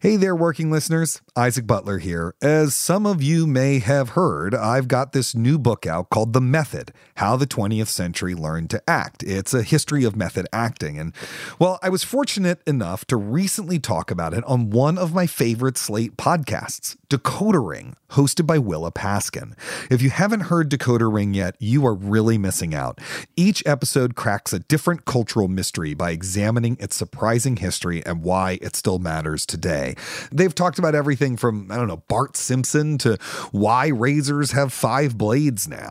Hey there, working listeners. Isaac Butler here. As some of you may have heard, I've got this new book out called The Method How the 20th Century Learned to Act. It's a history of method acting. And, well, I was fortunate enough to recently talk about it on one of my favorite Slate podcasts, Decoder Ring, hosted by Willa Paskin. If you haven't heard Decoder Ring yet, you are really missing out. Each episode cracks a different cultural mystery by examining its surprising history and why it still matters today. They've talked about everything from, I don't know, Bart Simpson to why razors have five blades now.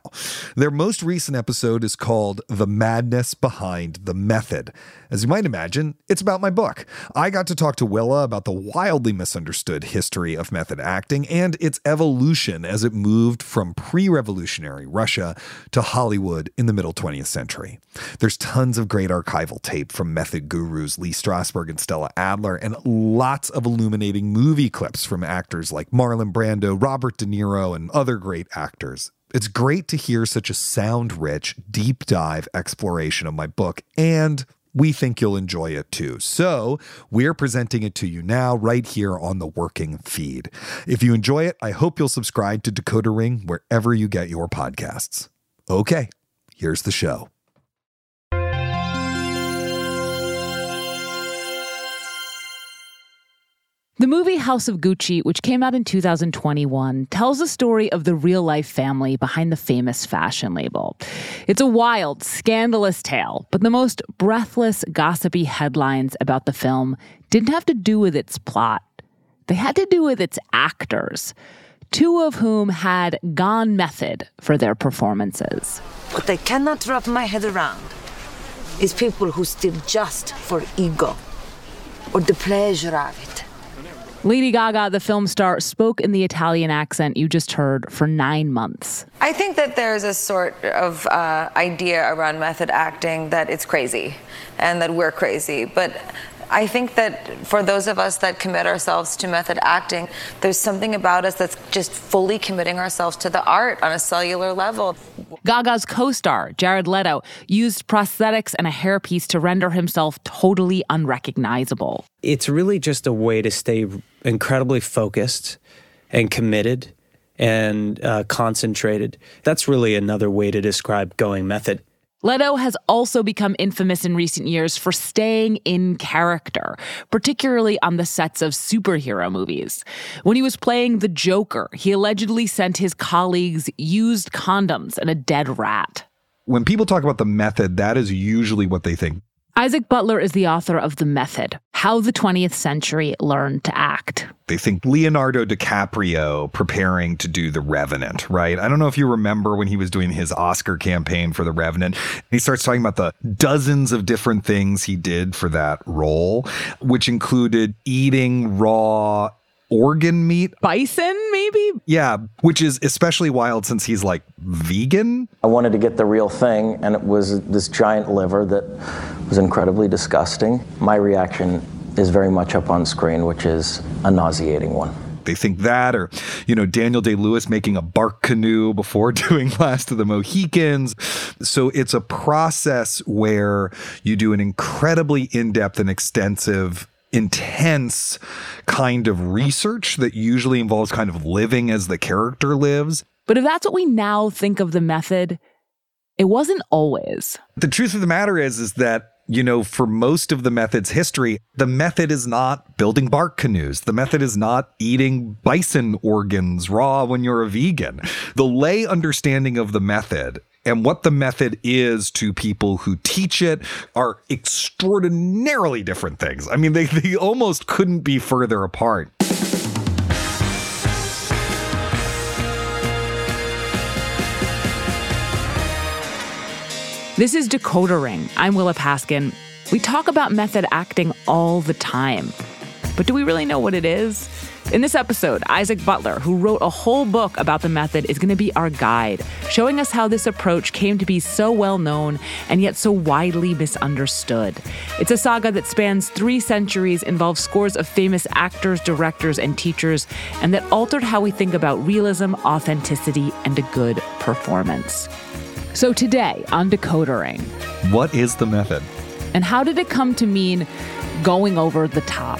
Their most recent episode is called The Madness Behind the Method. As you might imagine, it's about my book. I got to talk to Willa about the wildly misunderstood history of method acting and its evolution as it moved from pre revolutionary Russia to Hollywood in the middle 20th century. There's tons of great archival tape from method gurus Lee Strasberg and Stella Adler, and lots of illuminating movie clips from actors like Marlon Brando, Robert De Niro, and other great actors. It's great to hear such a sound rich, deep dive exploration of my book, and we think you'll enjoy it too. So, we're presenting it to you now, right here on the working feed. If you enjoy it, I hope you'll subscribe to Decoder Ring wherever you get your podcasts. Okay, here's the show. The movie House of Gucci, which came out in 2021, tells the story of the real life family behind the famous fashion label. It's a wild, scandalous tale, but the most breathless, gossipy headlines about the film didn't have to do with its plot. They had to do with its actors, two of whom had gone method for their performances. What I cannot wrap my head around is people who steal just for ego or the pleasure of it. Lady Gaga, the film star, spoke in the Italian accent you just heard for nine months. I think that there's a sort of uh, idea around method acting that it's crazy and that we're crazy. But I think that for those of us that commit ourselves to method acting, there's something about us that's just fully committing ourselves to the art on a cellular level. Gaga's co star, Jared Leto, used prosthetics and a hairpiece to render himself totally unrecognizable. It's really just a way to stay incredibly focused and committed and uh, concentrated. That's really another way to describe going method. Leto has also become infamous in recent years for staying in character, particularly on the sets of superhero movies. When he was playing the Joker, he allegedly sent his colleagues used condoms and a dead rat. When people talk about the method, that is usually what they think. Isaac Butler is the author of The Method How the 20th Century Learned to Act. They think Leonardo DiCaprio preparing to do The Revenant, right? I don't know if you remember when he was doing his Oscar campaign for The Revenant. He starts talking about the dozens of different things he did for that role, which included eating raw organ meat. Bison, maybe? Yeah, which is especially wild since he's like vegan. I wanted to get the real thing, and it was this giant liver that was incredibly disgusting. My reaction is very much up on screen, which is a nauseating one. They think that, or, you know, Daniel Day Lewis making a bark canoe before doing Last of the Mohicans. So it's a process where you do an incredibly in depth and extensive intense kind of research that usually involves kind of living as the character lives. But if that's what we now think of the method, it wasn't always. The truth of the matter is is that you know, for most of the method's history, the method is not building bark canoes. The method is not eating bison organs raw when you're a vegan. The lay understanding of the method and what the method is to people who teach it are extraordinarily different things. I mean, they, they almost couldn't be further apart. This is Decoder Ring. I'm Willa Paskin. We talk about method acting all the time. But do we really know what it is? In this episode, Isaac Butler, who wrote a whole book about the method, is going to be our guide, showing us how this approach came to be so well known and yet so widely misunderstood. It's a saga that spans three centuries, involves scores of famous actors, directors, and teachers, and that altered how we think about realism, authenticity, and a good performance. So today on Decoder Ring, what is the method? And how did it come to mean going over the top?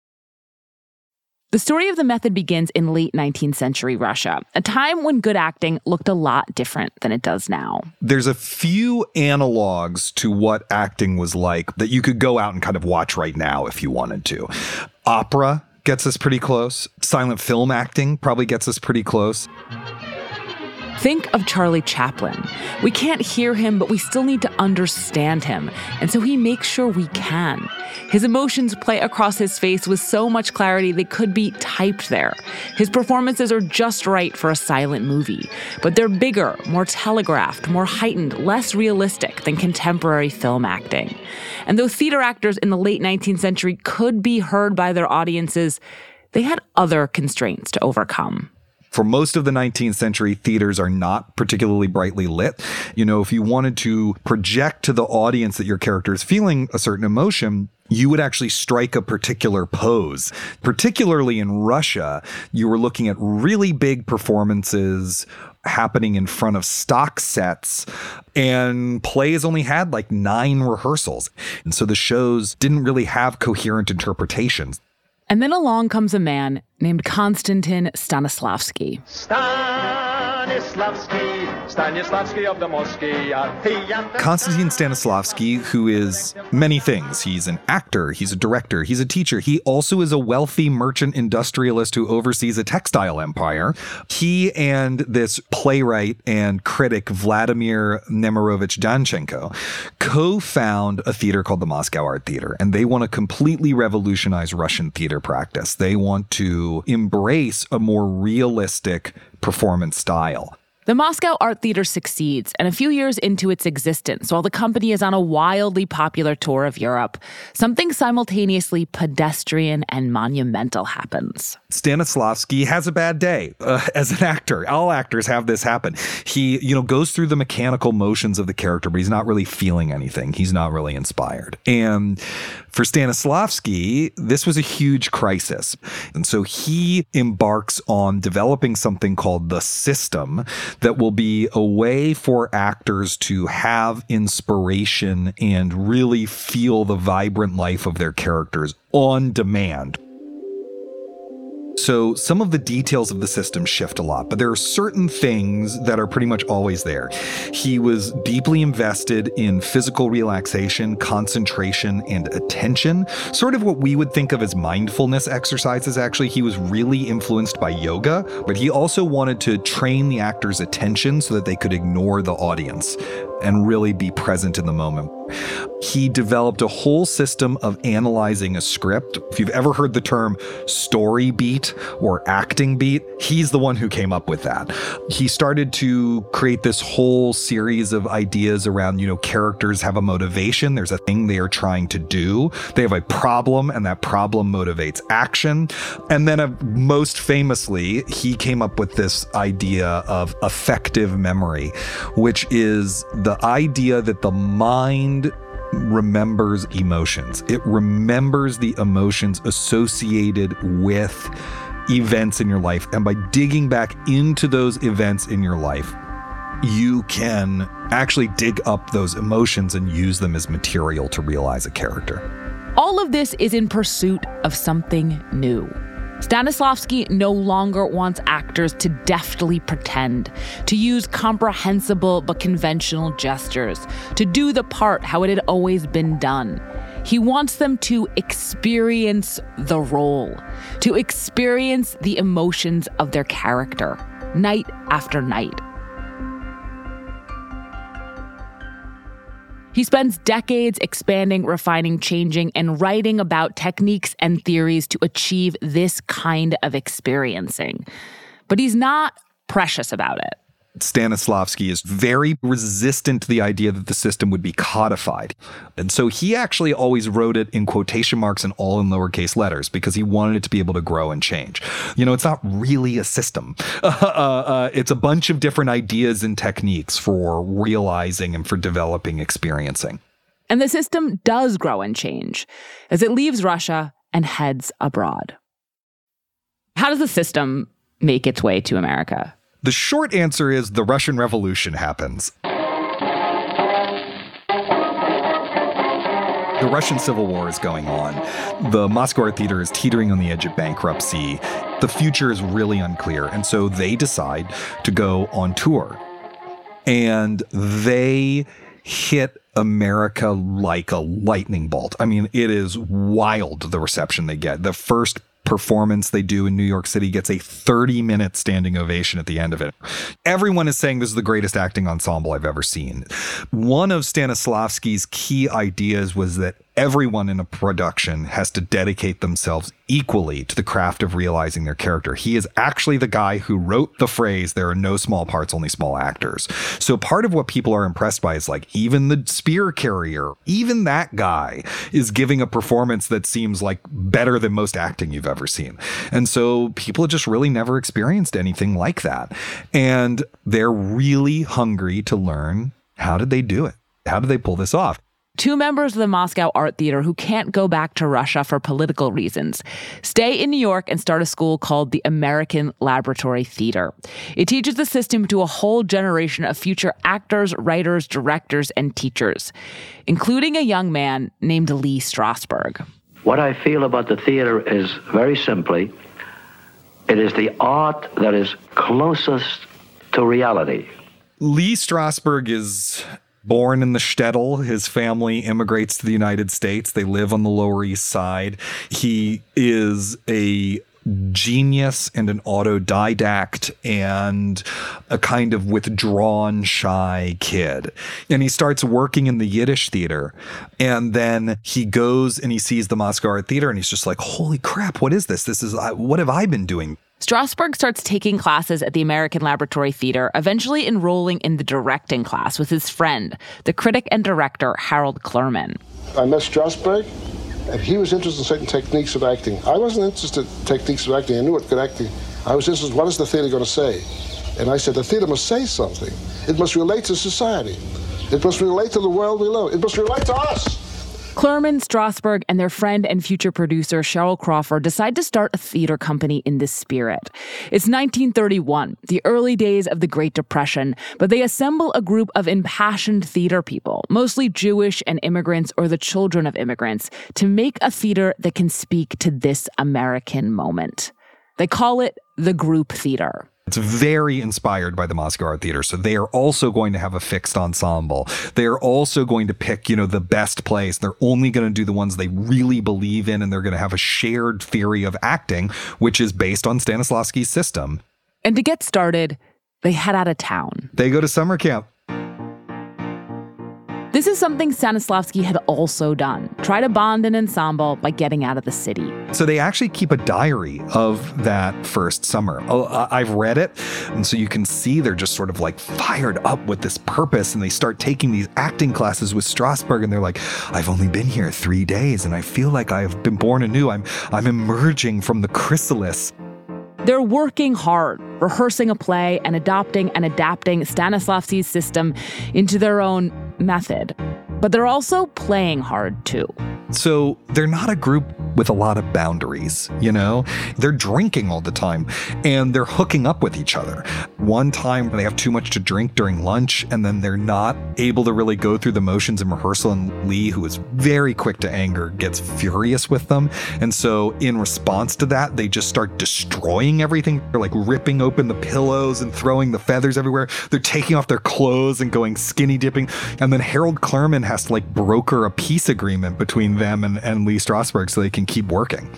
The story of the method begins in late 19th century Russia, a time when good acting looked a lot different than it does now. There's a few analogs to what acting was like that you could go out and kind of watch right now if you wanted to. Opera gets us pretty close. Silent film acting probably gets us pretty close. Think of Charlie Chaplin. We can't hear him, but we still need to understand him, and so he makes sure we can. His emotions play across his face with so much clarity they could be typed there. His performances are just right for a silent movie, but they're bigger, more telegraphed, more heightened, less realistic than contemporary film acting. And though theater actors in the late 19th century could be heard by their audiences, they had other constraints to overcome for most of the 19th century, theaters are not particularly brightly lit. You know, if you wanted to project to the audience that your character is feeling a certain emotion, you would actually strike a particular pose. Particularly in Russia, you were looking at really big performances happening in front of stock sets and plays only had like nine rehearsals. And so the shows didn't really have coherent interpretations. And then along comes a man named Konstantin Stanislavski. Stanislavski, of the Konstantin Stanislavski, who is many things. He's an actor, he's a director, he's a teacher. He also is a wealthy merchant industrialist who oversees a textile empire. He and this playwright and critic, Vladimir Nemirovich Danchenko, co found a theater called the Moscow Art Theater, and they want to completely revolutionize Russian theater practice. They want to embrace a more realistic performance style. The Moscow Art Theater succeeds, and a few years into its existence, while the company is on a wildly popular tour of Europe, something simultaneously pedestrian and monumental happens. Stanislavski has a bad day uh, as an actor. All actors have this happen. He, you know, goes through the mechanical motions of the character, but he's not really feeling anything. He's not really inspired. And for Stanislavski, this was a huge crisis. And so he embarks on developing something called the system that will be a way for actors to have inspiration and really feel the vibrant life of their characters on demand. So some of the details of the system shift a lot, but there are certain things that are pretty much always there. He was deeply invested in physical relaxation, concentration, and attention, sort of what we would think of as mindfulness exercises. Actually, he was really influenced by yoga, but he also wanted to train the actors' attention so that they could ignore the audience and really be present in the moment. He developed a whole system of analyzing a script. If you've ever heard the term story beat or acting beat, he's the one who came up with that. He started to create this whole series of ideas around, you know, characters have a motivation, there's a thing they are trying to do, they have a problem, and that problem motivates action. And then, uh, most famously, he came up with this idea of affective memory, which is the idea that the mind remembers emotions. It remembers the emotions associated with events in your life. And by digging back into those events in your life, you can actually dig up those emotions and use them as material to realize a character. All of this is in pursuit of something new. Stanislavski no longer wants actors to deftly pretend, to use comprehensible but conventional gestures, to do the part how it had always been done. He wants them to experience the role, to experience the emotions of their character, night after night. He spends decades expanding, refining, changing, and writing about techniques and theories to achieve this kind of experiencing. But he's not precious about it. Stanislavski is very resistant to the idea that the system would be codified. And so he actually always wrote it in quotation marks and all in lowercase letters because he wanted it to be able to grow and change. You know, it's not really a system, uh, uh, it's a bunch of different ideas and techniques for realizing and for developing experiencing. And the system does grow and change as it leaves Russia and heads abroad. How does the system make its way to America? The short answer is the Russian Revolution happens. The Russian Civil War is going on. The Moscow Art Theater is teetering on the edge of bankruptcy. The future is really unclear. And so they decide to go on tour. And they hit America like a lightning bolt. I mean, it is wild the reception they get. The first performance they do in New York City gets a 30 minute standing ovation at the end of it. Everyone is saying this is the greatest acting ensemble I've ever seen. One of Stanislavski's key ideas was that everyone in a production has to dedicate themselves equally to the craft of realizing their character. He is actually the guy who wrote the phrase, there are no small parts, only small actors. So part of what people are impressed by is like, even the spear carrier, even that guy is giving a performance that seems like better than most acting you've ever seen. And so people have just really never experienced anything like that. And they're really hungry to learn how did they do it? How did they pull this off? Two members of the Moscow Art Theater who can't go back to Russia for political reasons stay in New York and start a school called the American Laboratory Theater. It teaches the system to a whole generation of future actors, writers, directors, and teachers, including a young man named Lee Strasberg. What I feel about the theater is very simply it is the art that is closest to reality. Lee Strasberg is Born in the shtetl, his family immigrates to the United States. They live on the Lower East Side. He is a genius and an autodidact and a kind of withdrawn, shy kid. And he starts working in the Yiddish theater. And then he goes and he sees the Moscow Art Theater and he's just like, holy crap, what is this? This is, what have I been doing? Strasberg starts taking classes at the American Laboratory Theater, eventually enrolling in the directing class with his friend, the critic and director Harold Clurman. I met Strasberg, and he was interested in certain techniques of acting. I wasn't interested in techniques of acting. I knew what good acting. I was interested in what is the theater going to say? And I said, the theater must say something. It must relate to society. It must relate to the world we live. It must relate to us. Clurman, Strasberg, and their friend and future producer Cheryl Crawford decide to start a theater company in this spirit. It's 1931, the early days of the Great Depression, but they assemble a group of impassioned theater people, mostly Jewish and immigrants or the children of immigrants, to make a theater that can speak to this American moment. They call it the group theater. It's very inspired by the Moscow Art Theater. So they are also going to have a fixed ensemble. They are also going to pick, you know, the best plays. They're only going to do the ones they really believe in, and they're going to have a shared theory of acting, which is based on Stanislavski's system. And to get started, they head out of town. They go to summer camp. This is something Stanislavski had also done try to bond an ensemble by getting out of the city. So they actually keep a diary of that first summer. Oh, I've read it. And so you can see they're just sort of like fired up with this purpose. And they start taking these acting classes with Strasberg. And they're like, I've only been here three days and I feel like I've been born anew. I'm, I'm emerging from the chrysalis. They're working hard, rehearsing a play and adopting and adapting Stanislavski's system into their own method. But they're also playing hard too. So they're not a group with a lot of boundaries, you know? They're drinking all the time and they're hooking up with each other. One time they have too much to drink during lunch and then they're not able to really go through the motions in rehearsal. And Lee, who is very quick to anger, gets furious with them. And so in response to that, they just start destroying everything. They're like ripping open the pillows and throwing the feathers everywhere. They're taking off their clothes and going skinny dipping. And then Harold Clurman has to like broker a peace agreement between them and, and Lee Strasberg so they can keep working.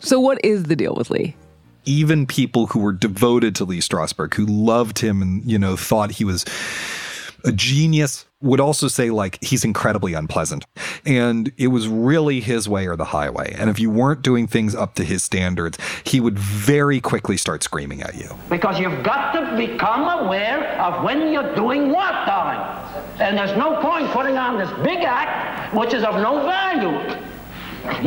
So, what is the deal with Lee? Even people who were devoted to Lee Strasberg, who loved him and, you know, thought he was a genius would also say like he's incredibly unpleasant and it was really his way or the highway and if you weren't doing things up to his standards he would very quickly start screaming at you Because you've got to become aware of when you're doing what, darling. And there's no point putting on this big act which is of no value.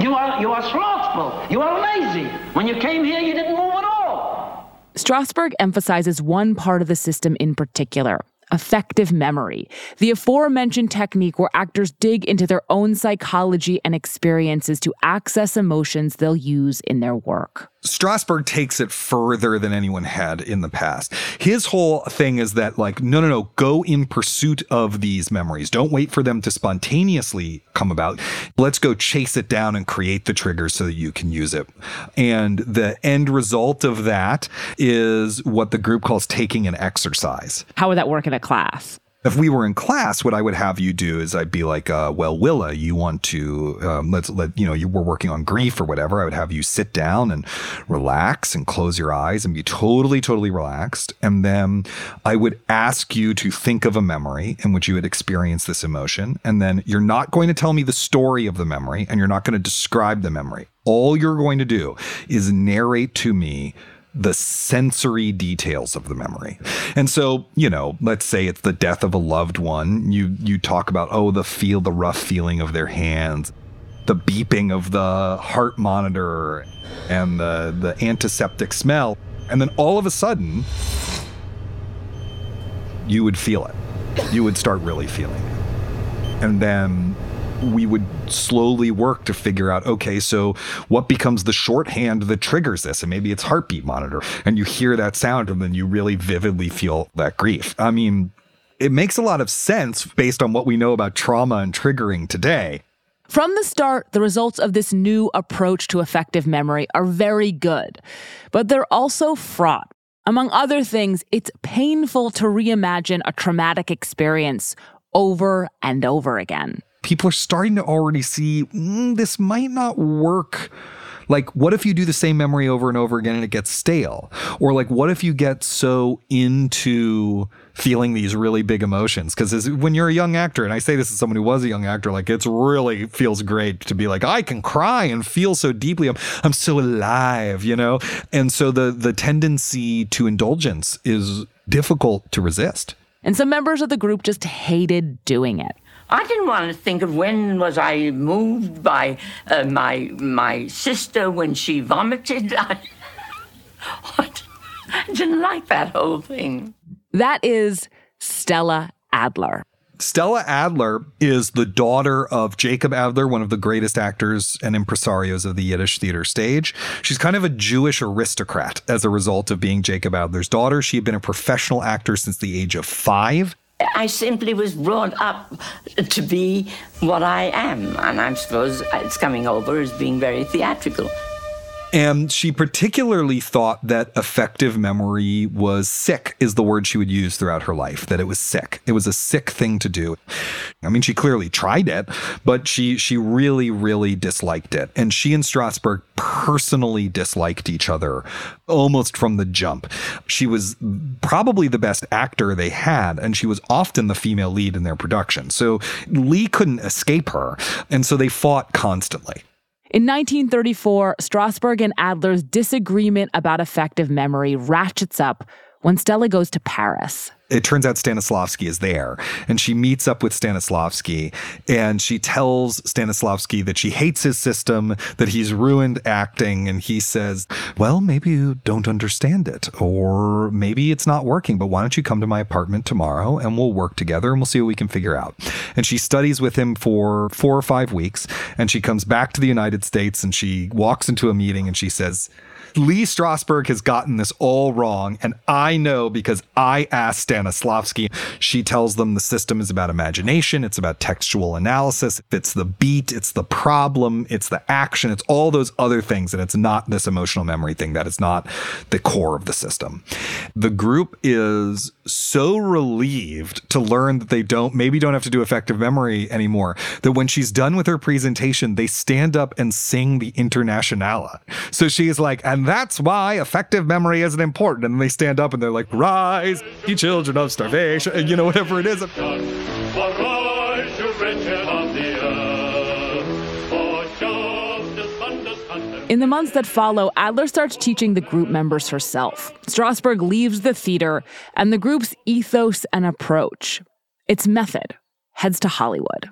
You are you are slothful. You are lazy. When you came here, you didn't move at all. Strasberg emphasizes one part of the system in particular affective memory, the aforementioned technique where actors dig into their own psychology and experiences to access emotions they'll use in their work. Strasberg takes it further than anyone had in the past. His whole thing is that, like, no, no, no, go in pursuit of these memories. Don't wait for them to spontaneously come about. Let's go chase it down and create the trigger so that you can use it. And the end result of that is what the group calls taking an exercise. How would that work in a class? If we were in class, what I would have you do is I'd be like, uh, well, Willa, you want to, um, let's let, you know, you were working on grief or whatever. I would have you sit down and relax and close your eyes and be totally, totally relaxed. And then I would ask you to think of a memory in which you had experienced this emotion. And then you're not going to tell me the story of the memory and you're not going to describe the memory. All you're going to do is narrate to me the sensory details of the memory. And so, you know, let's say it's the death of a loved one. You you talk about oh the feel the rough feeling of their hands, the beeping of the heart monitor and the the antiseptic smell. And then all of a sudden you would feel it. You would start really feeling it. And then we would slowly work to figure out okay so what becomes the shorthand that triggers this? And maybe it's heartbeat monitor. And you hear that sound and then you really vividly feel that grief. I mean it makes a lot of sense based on what we know about trauma and triggering today. From the start, the results of this new approach to affective memory are very good, but they're also fraught. Among other things, it's painful to reimagine a traumatic experience over and over again people are starting to already see mm, this might not work. Like, what if you do the same memory over and over again and it gets stale? Or, like, what if you get so into feeling these really big emotions? Because when you're a young actor, and I say this as someone who was a young actor, like, it's really feels great to be like, I can cry and feel so deeply. I'm, I'm so alive, you know? And so the, the tendency to indulgence is difficult to resist. And some members of the group just hated doing it. I didn't want to think of when was I moved by uh, my my sister when she vomited. I. I didn't like that whole thing. That is Stella Adler. Stella Adler is the daughter of Jacob Adler, one of the greatest actors and impresarios of the Yiddish theater stage. She's kind of a Jewish aristocrat as a result of being Jacob Adler's daughter. She had been a professional actor since the age of five. I simply was brought up to be what I am, and I suppose it's coming over as being very theatrical. And she particularly thought that affective memory was sick, is the word she would use throughout her life, that it was sick. It was a sick thing to do. I mean, she clearly tried it, but she she really, really disliked it. And she and Strasberg personally disliked each other almost from the jump. She was probably the best actor they had, and she was often the female lead in their production. So Lee couldn't escape her. And so they fought constantly. In 1934, Strasberg and Adler's disagreement about affective memory ratchets up when Stella goes to Paris it turns out Stanislavski is there and she meets up with Stanislavski and she tells Stanislavski that she hates his system, that he's ruined acting. And he says, Well, maybe you don't understand it, or maybe it's not working, but why don't you come to my apartment tomorrow and we'll work together and we'll see what we can figure out. And she studies with him for four or five weeks and she comes back to the United States and she walks into a meeting and she says, Lee Strasberg has gotten this all wrong, and I know because I asked Stanislavski. She tells them the system is about imagination, it's about textual analysis, it's the beat, it's the problem, it's the action, it's all those other things, and it's not this emotional memory thing that is not the core of the system. The group is so relieved to learn that they don't maybe don't have to do affective memory anymore that when she's done with her presentation they stand up and sing the internationale so she is like and And that's why affective memory isn't important. And they stand up and they're like, Rise, you children of starvation, you know, whatever it is. In the months that follow, Adler starts teaching the group members herself. Strasberg leaves the theater, and the group's ethos and approach, its method, heads to Hollywood.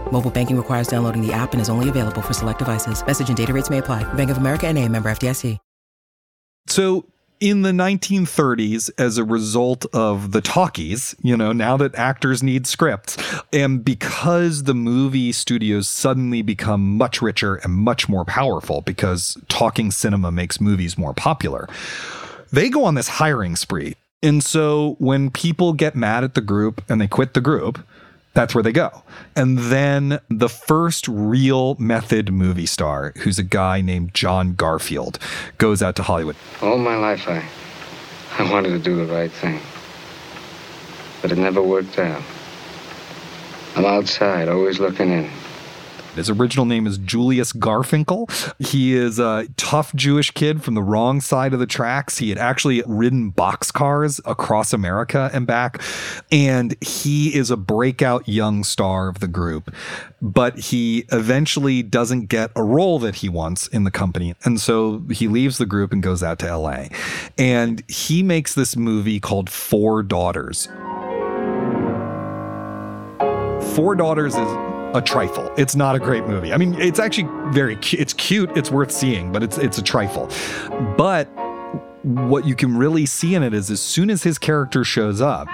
Mobile banking requires downloading the app and is only available for select devices. Message and data rates may apply. Bank of America and a member FDIC. So in the 1930s, as a result of the talkies, you know, now that actors need scripts, and because the movie studios suddenly become much richer and much more powerful because talking cinema makes movies more popular, they go on this hiring spree. And so when people get mad at the group and they quit the group, that's where they go. And then the first real method movie star, who's a guy named John Garfield, goes out to Hollywood. All my life, I, I wanted to do the right thing. But it never worked out. I'm outside, always looking in. His original name is Julius Garfinkel. He is a tough Jewish kid from the wrong side of the tracks. He had actually ridden boxcars across America and back. And he is a breakout young star of the group. But he eventually doesn't get a role that he wants in the company. And so he leaves the group and goes out to LA. And he makes this movie called Four Daughters. Four Daughters is a trifle. It's not a great movie. I mean, it's actually very cu- it's cute, it's worth seeing, but it's it's a trifle. But what you can really see in it is as soon as his character shows up,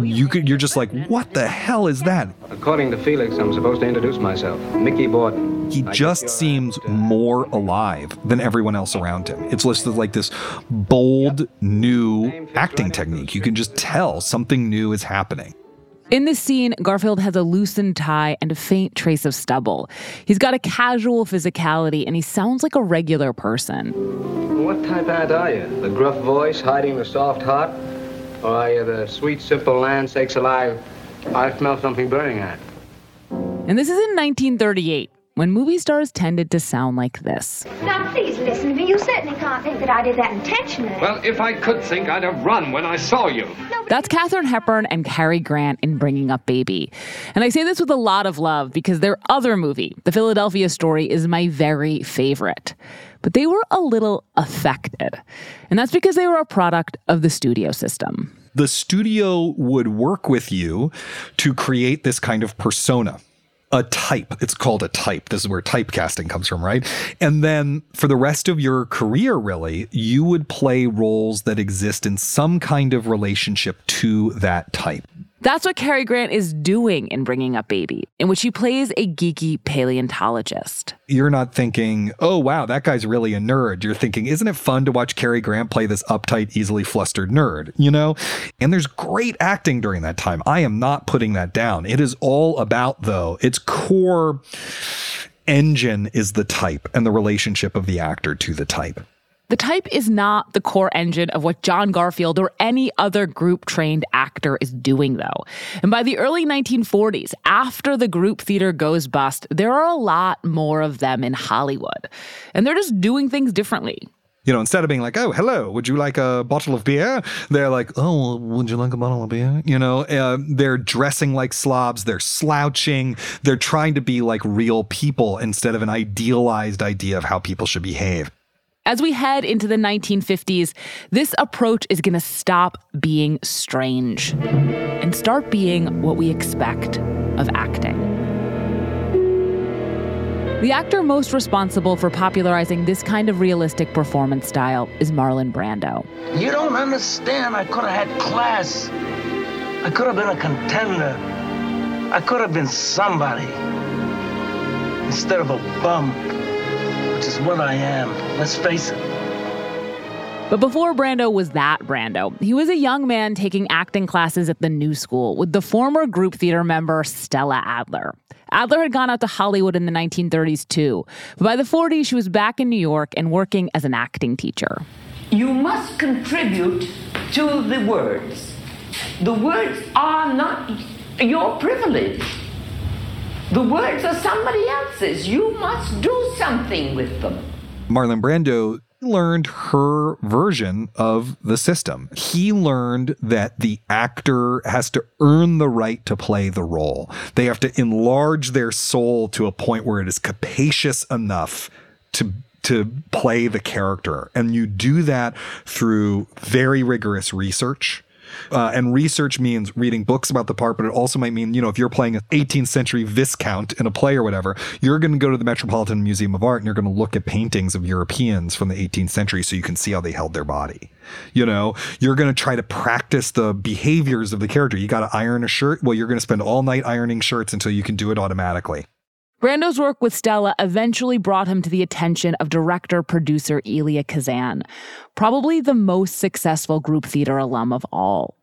you could you're just like, what the hell is that? According to Felix, I'm supposed to introduce myself. Mickey Borden. He just uh, seems uh, more alive than everyone else around him. It's listed like this bold new acting technique. You can just tell something new is happening. In this scene, Garfield has a loosened tie and a faint trace of stubble. He's got a casual physicality and he sounds like a regular person. What type ad are you? The gruff voice hiding the soft heart? Or are you the sweet, simple land sakes alive? I smell something burning at. And this is in 1938, when movie stars tended to sound like this. Now, please listen to me. You certainly can't think that I did that intentionally. Well, if I could think, I'd have run when I saw you. That's Katharine Hepburn and Cary Grant in Bringing Up Baby. And I say this with a lot of love because their other movie, The Philadelphia Story, is my very favorite. But they were a little affected. And that's because they were a product of the studio system. the studio would work with you to create this kind of persona a type. It's called a type. This is where typecasting comes from, right? And then for the rest of your career, really, you would play roles that exist in some kind of relationship to that type. That's what Cary Grant is doing in Bringing Up Baby, in which he plays a geeky paleontologist. You're not thinking, oh, wow, that guy's really a nerd. You're thinking, isn't it fun to watch Cary Grant play this uptight, easily flustered nerd, you know? And there's great acting during that time. I am not putting that down. It is all about, though, its core engine is the type and the relationship of the actor to the type. The type is not the core engine of what John Garfield or any other group trained actor is doing, though. And by the early 1940s, after the group theater goes bust, there are a lot more of them in Hollywood. And they're just doing things differently. You know, instead of being like, oh, hello, would you like a bottle of beer? They're like, oh, would you like a bottle of beer? You know, uh, they're dressing like slobs. They're slouching. They're trying to be like real people instead of an idealized idea of how people should behave. As we head into the 1950s, this approach is going to stop being strange and start being what we expect of acting. The actor most responsible for popularizing this kind of realistic performance style is Marlon Brando. You don't understand. I could have had class. I could have been a contender. I could have been somebody instead of a bum which is what I am. Let's face it. But before Brando was that Brando, he was a young man taking acting classes at the New School with the former group theater member Stella Adler. Adler had gone out to Hollywood in the 1930s too, but by the 40s she was back in New York and working as an acting teacher. You must contribute to the words. The words are not your privilege. The words are somebody else's. You must do something with them. Marlon Brando learned her version of the system. He learned that the actor has to earn the right to play the role. They have to enlarge their soul to a point where it is capacious enough to to play the character. And you do that through very rigorous research uh, and research means reading books about the part, but it also might mean, you know, if you're playing an 18th century Viscount in a play or whatever, you're going to go to the Metropolitan Museum of Art and you're going to look at paintings of Europeans from the 18th century so you can see how they held their body. You know, you're going to try to practice the behaviors of the character. You got to iron a shirt. Well, you're going to spend all night ironing shirts until you can do it automatically. Brando's work with Stella eventually brought him to the attention of director producer Elia Kazan, probably the most successful group theater alum of all.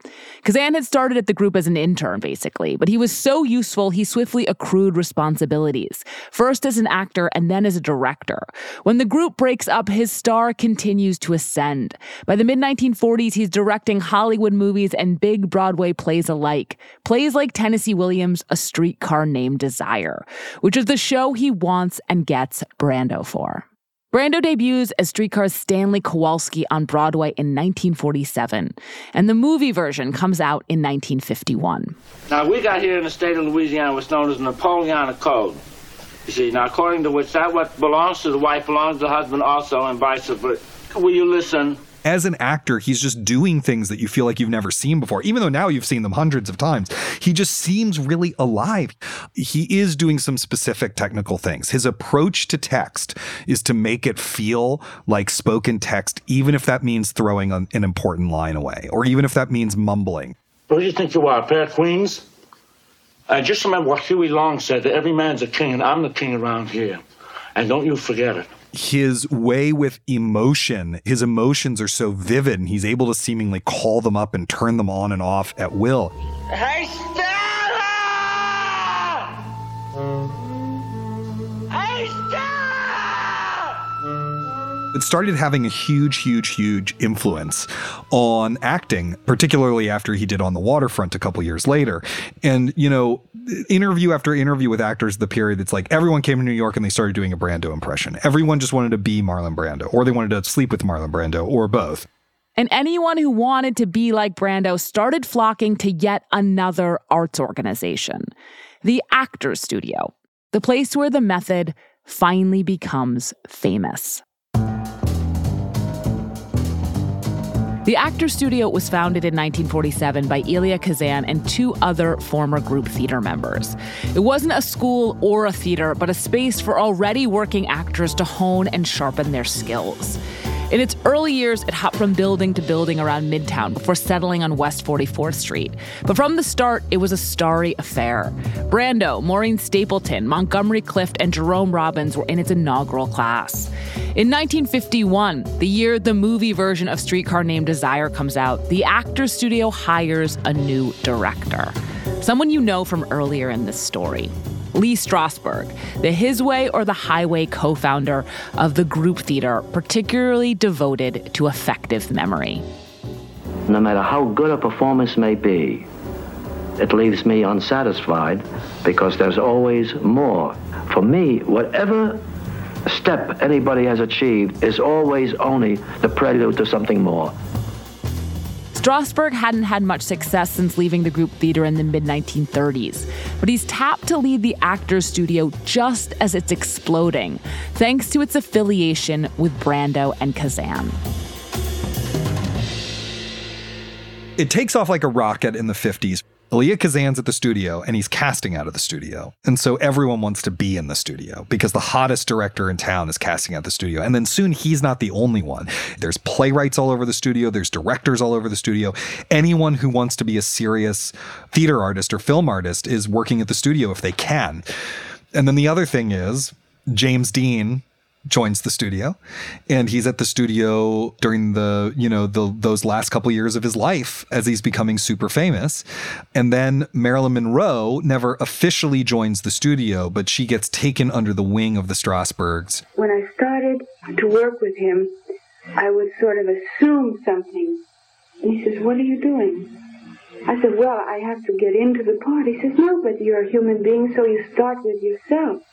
Kazan had started at the group as an intern, basically, but he was so useful he swiftly accrued responsibilities, first as an actor and then as a director. When the group breaks up, his star continues to ascend. By the mid 1940s, he's directing Hollywood movies and big Broadway plays alike. Plays like Tennessee Williams' A Streetcar Named Desire, which is the show he wants and gets Brando for. Brando debuts as Streetcar's Stanley Kowalski on Broadway in 1947, and the movie version comes out in 1951. Now, we got here in the state of Louisiana what's known as the Napoleonic Code. You see, now, according to which that what belongs to the wife belongs to the husband also, and vice versa. Will you listen? As an actor, he's just doing things that you feel like you've never seen before. Even though now you've seen them hundreds of times, he just seems really alive. He is doing some specific technical things. His approach to text is to make it feel like spoken text, even if that means throwing an, an important line away, or even if that means mumbling. What do you think you are, of queens? Uh, just remember what Huey Long said that every man's a king, and I'm the king around here. And don't you forget it his way with emotion, his emotions are so vivid, and he's able to seemingly call them up and turn them on and off at will. Hey, It started having a huge, huge, huge influence on acting, particularly after he did On the Waterfront a couple years later. And, you know, interview after interview with actors the period it's like everyone came to New York and they started doing a Brando impression. Everyone just wanted to be Marlon Brando or they wanted to sleep with Marlon Brando or both. And anyone who wanted to be like Brando started flocking to yet another arts organization, the Actors Studio, the place where the method finally becomes famous. The Actors Studio was founded in 1947 by Elia Kazan and two other former group theater members. It wasn't a school or a theater, but a space for already working actors to hone and sharpen their skills. In its early years, it hopped from building to building around Midtown before settling on West 44th Street. But from the start, it was a starry affair. Brando, Maureen Stapleton, Montgomery Clift, and Jerome Robbins were in its inaugural class. In 1951, the year the movie version of Streetcar Named Desire comes out, the Actors Studio hires a new director. Someone you know from earlier in this story. Lee Strasberg, the His Way or the Highway co founder of the group theater, particularly devoted to affective memory. No matter how good a performance may be, it leaves me unsatisfied because there's always more. For me, whatever step anybody has achieved is always only the prelude to something more. Strasberg hadn't had much success since leaving the group theater in the mid 1930s, but he's tapped to lead the Actors Studio just as it's exploding, thanks to its affiliation with Brando and Kazan. It takes off like a rocket in the 50s. Elia Kazan's at the studio and he's casting out of the studio. And so everyone wants to be in the studio because the hottest director in town is casting out the studio. And then soon he's not the only one. There's playwrights all over the studio, there's directors all over the studio. Anyone who wants to be a serious theater artist or film artist is working at the studio if they can. And then the other thing is James Dean joins the studio and he's at the studio during the you know the those last couple years of his life as he's becoming super famous. And then Marilyn Monroe never officially joins the studio but she gets taken under the wing of the Strasbergs. When I started to work with him I would sort of assume something. And he says what are you doing? I said well I have to get into the part. He says no but you're a human being so you start with yourself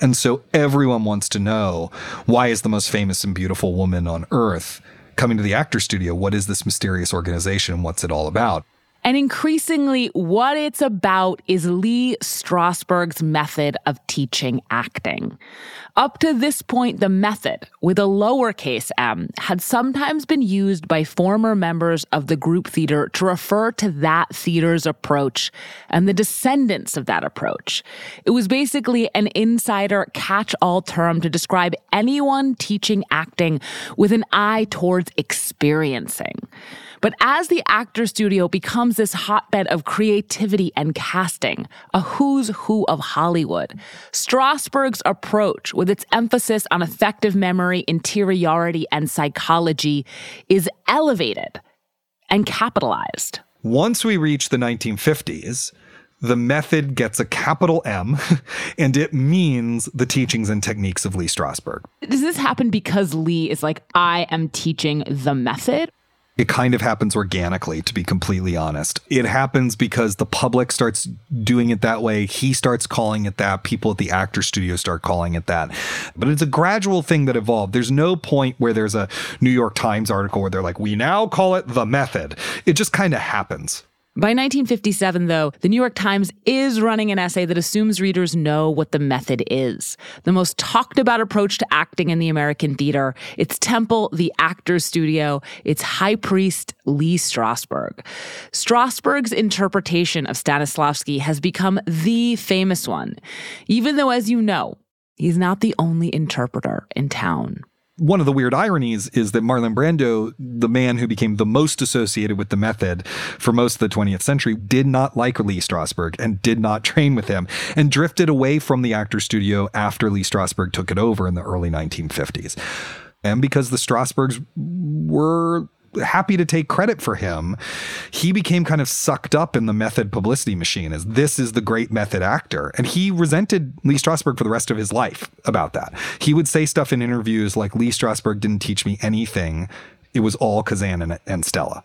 and so everyone wants to know why is the most famous and beautiful woman on earth coming to the actor studio? What is this mysterious organization? What's it all about? And increasingly, what it's about is Lee Strasberg's method of teaching acting. Up to this point, the method, with a lowercase m, had sometimes been used by former members of the group theater to refer to that theater's approach and the descendants of that approach. It was basically an insider catch all term to describe anyone teaching acting with an eye towards experiencing. But as the actor studio becomes this hotbed of creativity and casting, a who's who of Hollywood, Strasberg's approach, with its emphasis on affective memory, interiority, and psychology, is elevated and capitalized. Once we reach the 1950s, the method gets a capital M and it means the teachings and techniques of Lee Strasberg. Does this happen because Lee is like, I am teaching the method? It kind of happens organically, to be completely honest. It happens because the public starts doing it that way. He starts calling it that. People at the actor studio start calling it that. But it's a gradual thing that evolved. There's no point where there's a New York Times article where they're like, we now call it the method. It just kind of happens. By 1957, though, the New York Times is running an essay that assumes readers know what the method is. The most talked about approach to acting in the American theater, its temple, the actor's studio, its high priest, Lee Strasberg. Strasberg's interpretation of Stanislavski has become the famous one, even though, as you know, he's not the only interpreter in town one of the weird ironies is that Marlon Brando, the man who became the most associated with the method for most of the 20th century, did not like Lee Strasberg and did not train with him and drifted away from the actor studio after Lee Strasberg took it over in the early 1950s. And because the Strasbergs were happy to take credit for him, he became kind of sucked up in the method publicity machine as this is the great method actor. And he resented Lee Strasberg for the rest of his life about that. He would say stuff in interviews like Lee Strasberg didn't teach me anything. It was all Kazan and, and Stella.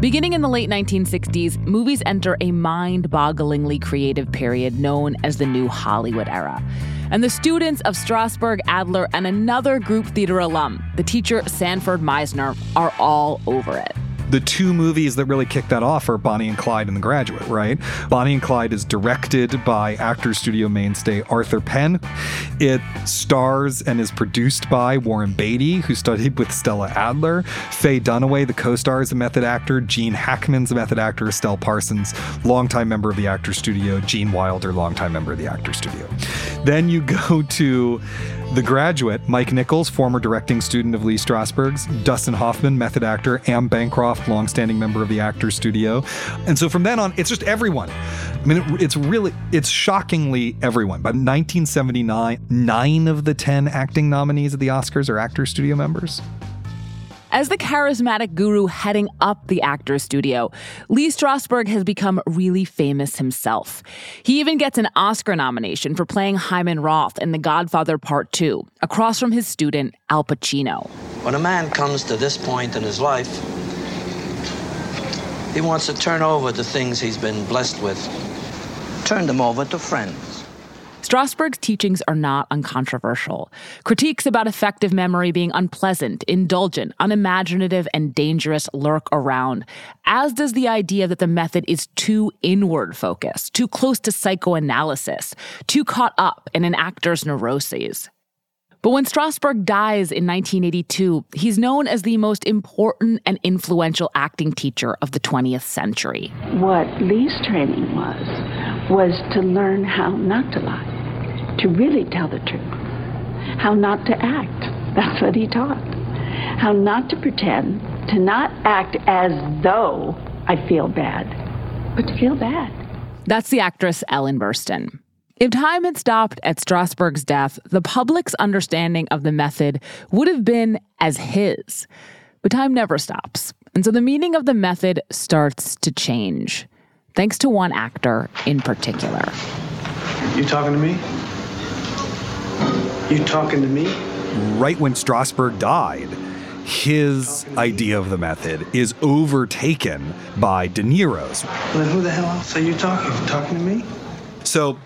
Beginning in the late 1960s, movies enter a mind bogglingly creative period known as the New Hollywood era. And the students of Strasberg, Adler, and another group theater alum, the teacher Sanford Meisner, are all over it the two movies that really kick that off are Bonnie and Clyde and The Graduate, right? Bonnie and Clyde is directed by actor studio mainstay Arthur Penn. It stars and is produced by Warren Beatty, who studied with Stella Adler. Faye Dunaway, the co-star, is a method actor. Gene Hackman's a method actor. Estelle Parsons, longtime member of the actor studio. Gene Wilder, longtime member of the actor studio. Then you go to the Graduate, Mike Nichols, former directing student of Lee Strasberg's, Dustin Hoffman, method actor, Anne Bancroft, longstanding member of the Actors Studio. And so from then on, it's just everyone. I mean, it, it's really, it's shockingly everyone. By 1979, nine of the 10 acting nominees at the Oscars are Actors Studio members. As the charismatic guru heading up the actor's studio, Lee Strasberg has become really famous himself. He even gets an Oscar nomination for playing Hyman Roth in The Godfather Part 2, across from his student, Al Pacino. When a man comes to this point in his life, he wants to turn over the things he's been blessed with, turn them over to friends. Strasberg's teachings are not uncontroversial. Critiques about affective memory being unpleasant, indulgent, unimaginative, and dangerous lurk around, as does the idea that the method is too inward focused, too close to psychoanalysis, too caught up in an actor's neuroses. But when Strasberg dies in 1982, he's known as the most important and influential acting teacher of the 20th century. What Lee's training was, was to learn how not to lie to really tell the truth, how not to act. That's what he taught. How not to pretend, to not act as though I feel bad, but to feel bad. That's the actress Ellen Burstyn. If time had stopped at Strasberg's death, the public's understanding of the method would have been as his. But time never stops. And so the meaning of the method starts to change, thanks to one actor in particular. You talking to me? You talking to me? Right when Strasberg died, his idea of the method is overtaken by De Niro's. Well, then who the hell else are you talking? Talking to me? So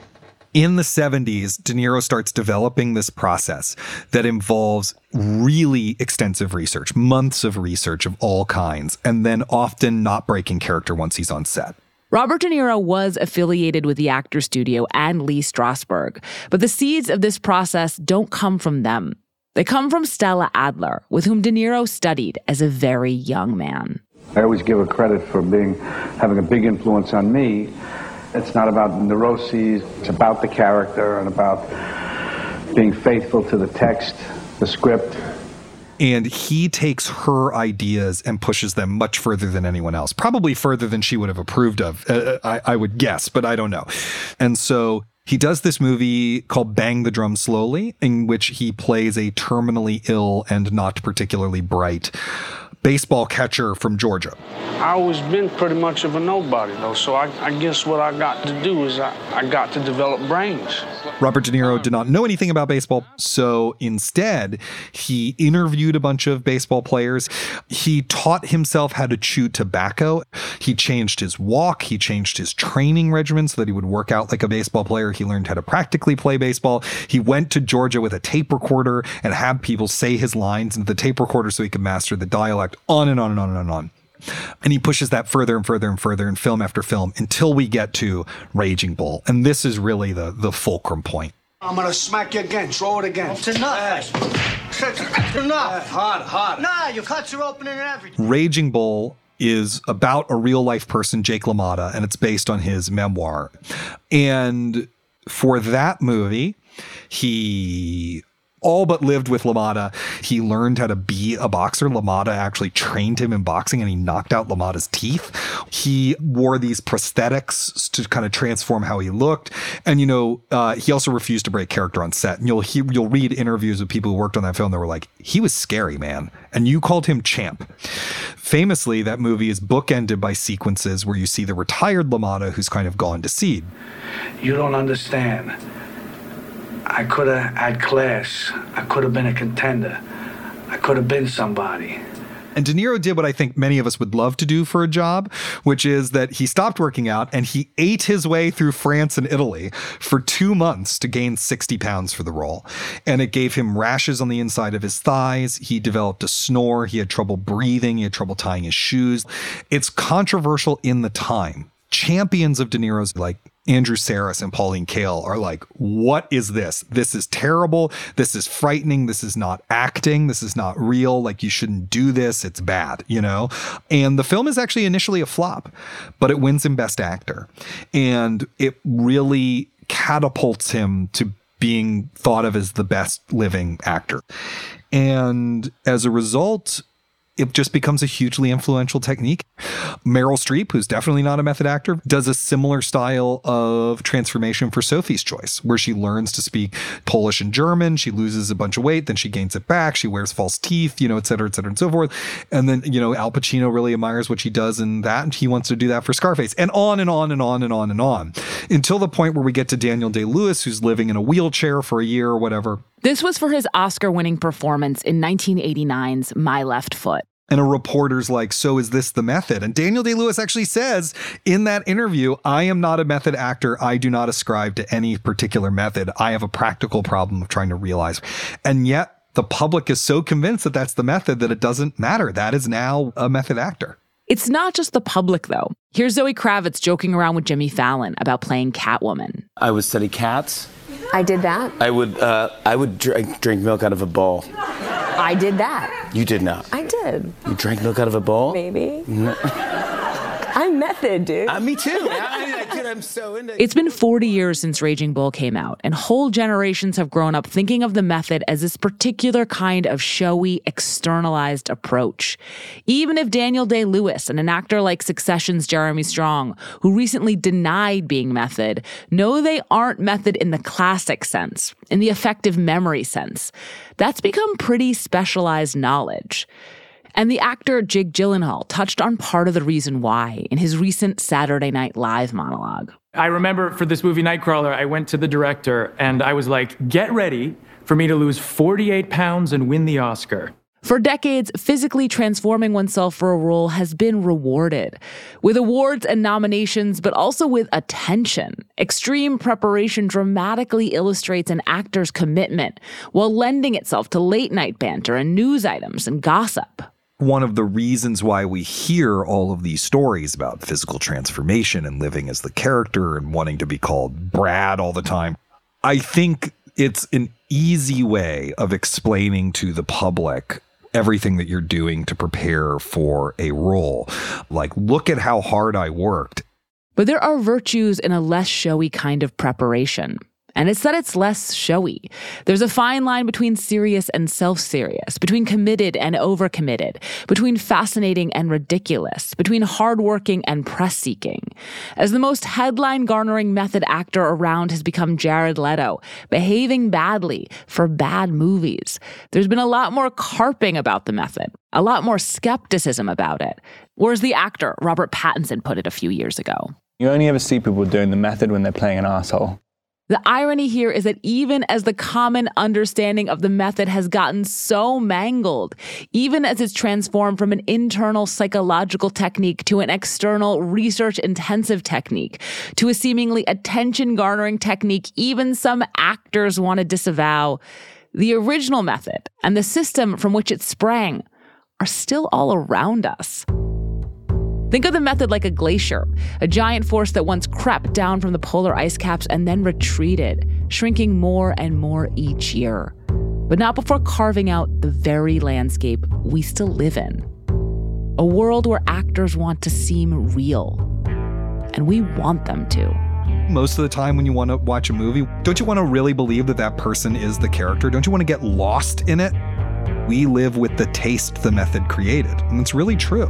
in the 70s, De Niro starts developing this process that involves really extensive research, months of research of all kinds, and then often not breaking character once he's on set. Robert De Niro was affiliated with the Actor Studio and Lee Strasberg, but the seeds of this process don't come from them. They come from Stella Adler, with whom De Niro studied as a very young man. I always give her credit for being having a big influence on me. It's not about neuroses, it's about the character and about being faithful to the text, the script, and he takes her ideas and pushes them much further than anyone else, probably further than she would have approved of, uh, uh, I, I would guess, but I don't know. And so he does this movie called Bang the Drum Slowly, in which he plays a terminally ill and not particularly bright baseball catcher from Georgia. I always been pretty much of a nobody, though, so I, I guess what I got to do is I, I got to develop brains. Robert De Niro did not know anything about baseball, so instead, he interviewed a bunch of baseball players. He taught himself how to chew tobacco. He changed his walk, he changed his training regimen so that he would work out like a baseball player. He learned how to practically play baseball. He went to Georgia with a tape recorder and had people say his lines into the tape recorder so he could master the dialect on and on and on and on. And he pushes that further and further and further in film after film until we get to Raging Bull. And this is really the, the fulcrum point. I'm gonna smack you again, throw it again. It's enough. It's enough. hard, hard. Nah, your cuts are opening and everything. Raging Bull is about a real life person, Jake LaMotta, and it's based on his memoir. And for that movie, he all but lived with LaMotta. He learned how to be a boxer. LaMotta actually trained him in boxing and he knocked out LaMotta's teeth. He wore these prosthetics to kind of transform how he looked. And, you know, uh, he also refused to break character on set. And you'll hear, you'll read interviews with people who worked on that film that were like, he was scary, man. And you called him champ. Famously, that movie is bookended by sequences where you see the retired LaMotta who's kind of gone to seed. You don't understand. I could have had class. I could have been a contender. I could have been somebody. And De Niro did what I think many of us would love to do for a job, which is that he stopped working out and he ate his way through France and Italy for two months to gain 60 pounds for the role. And it gave him rashes on the inside of his thighs. He developed a snore. He had trouble breathing. He had trouble tying his shoes. It's controversial in the time. Champions of De Niro's like Andrew Sarris and Pauline Kael are like, what is this? This is terrible. This is frightening. This is not acting. This is not real. Like, you shouldn't do this. It's bad, you know? And the film is actually initially a flop, but it wins him Best Actor. And it really catapults him to being thought of as the best living actor. And as a result, it just becomes a hugely influential technique. Meryl Streep, who's definitely not a method actor, does a similar style of transformation for Sophie's Choice, where she learns to speak Polish and German. She loses a bunch of weight, then she gains it back. She wears false teeth, you know, et cetera, et cetera, and so forth. And then, you know, Al Pacino really admires what she does in that. And he wants to do that for Scarface, and on and on and on and on and on until the point where we get to Daniel Day Lewis, who's living in a wheelchair for a year or whatever. This was for his Oscar winning performance in 1989's My Left Foot. And a reporter's like, So is this the method? And Daniel Day Lewis actually says in that interview, I am not a method actor. I do not ascribe to any particular method. I have a practical problem of trying to realize. And yet, the public is so convinced that that's the method that it doesn't matter. That is now a method actor. It's not just the public, though. Here's Zoe Kravitz joking around with Jimmy Fallon about playing Catwoman. I would study cats. I did that. I would uh, I would drink, drink milk out of a bowl. I did that. You did not. I did. You drank milk out of a bowl? Maybe. I'm method, dude. Uh, me too. I, I, dude, I'm so into It's been 40 years since Raging Bull came out, and whole generations have grown up thinking of the method as this particular kind of showy, externalized approach. Even if Daniel Day Lewis and an actor like Succession's Jeremy Strong, who recently denied being method, know they aren't method in the classic sense, in the affective memory sense. That's become pretty specialized knowledge. And the actor Jake Gyllenhaal touched on part of the reason why in his recent Saturday Night Live monologue. I remember for this movie Nightcrawler, I went to the director and I was like, get ready for me to lose 48 pounds and win the Oscar. For decades, physically transforming oneself for a role has been rewarded with awards and nominations, but also with attention. Extreme preparation dramatically illustrates an actor's commitment while lending itself to late night banter and news items and gossip one of the reasons why we hear all of these stories about physical transformation and living as the character and wanting to be called Brad all the time. I think it's an easy way of explaining to the public everything that you're doing to prepare for a role. Like, look at how hard I worked. But there are virtues in a less showy kind of preparation. And it's that it's less showy. There's a fine line between serious and self serious, between committed and overcommitted, between fascinating and ridiculous, between hardworking and press seeking. As the most headline garnering method actor around has become Jared Leto, behaving badly for bad movies, there's been a lot more carping about the method, a lot more skepticism about it. Whereas the actor, Robert Pattinson, put it a few years ago. You only ever see people doing the method when they're playing an asshole. The irony here is that even as the common understanding of the method has gotten so mangled, even as it's transformed from an internal psychological technique to an external research intensive technique, to a seemingly attention garnering technique even some actors want to disavow, the original method and the system from which it sprang are still all around us. Think of the method like a glacier, a giant force that once crept down from the polar ice caps and then retreated, shrinking more and more each year. But not before carving out the very landscape we still live in. A world where actors want to seem real. And we want them to. most of the time when you want to watch a movie, don't you want to really believe that that person is the character? Don't you want to get lost in it? We live with the taste the method created, and it's really true.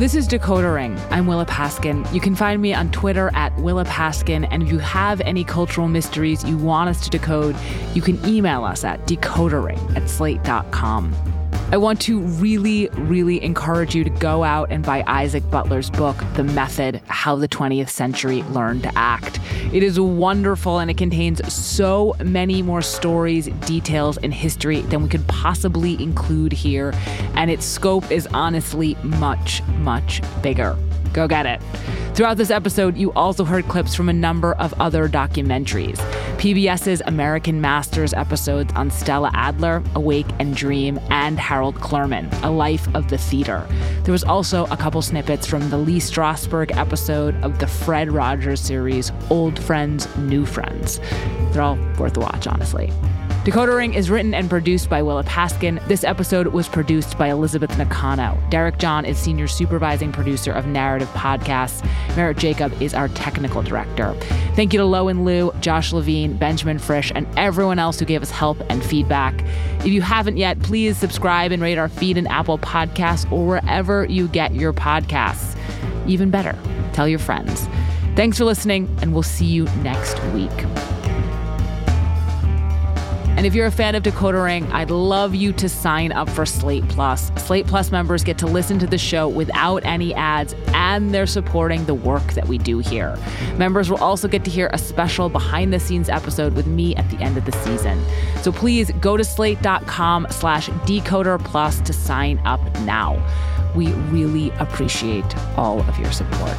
This is Decoder Ring. I'm Willa Paskin. You can find me on Twitter at Willa Paskin. And if you have any cultural mysteries you want us to decode, you can email us at decodering at slate.com. I want to really, really encourage you to go out and buy Isaac Butler's book, The Method How the 20th Century Learned to Act. It is wonderful and it contains so many more stories, details, and history than we could possibly include here. And its scope is honestly much, much bigger. Go get it. Throughout this episode, you also heard clips from a number of other documentaries. PBS's American Masters episodes on Stella Adler, Awake and Dream, and Harold Clurman, A Life of the Theater. There was also a couple snippets from the Lee Strasberg episode of the Fred Rogers series, Old Friends, New Friends. They're all worth a watch, honestly. Decoder Ring is written and produced by Willa Paskin. This episode was produced by Elizabeth Nakano. Derek John is senior supervising producer of Narrative Podcasts. Merritt Jacob is our technical director. Thank you to Lo and Lou, Josh Levine, Benjamin Frisch, and everyone else who gave us help and feedback. If you haven't yet, please subscribe and rate our feed in Apple Podcasts or wherever you get your podcasts. Even better, tell your friends. Thanks for listening, and we'll see you next week. And if you're a fan of Decoder Ring, I'd love you to sign up for Slate Plus. Slate Plus members get to listen to the show without any ads, and they're supporting the work that we do here. Members will also get to hear a special behind the scenes episode with me at the end of the season. So please go to slate.com slash decoder plus to sign up now. We really appreciate all of your support.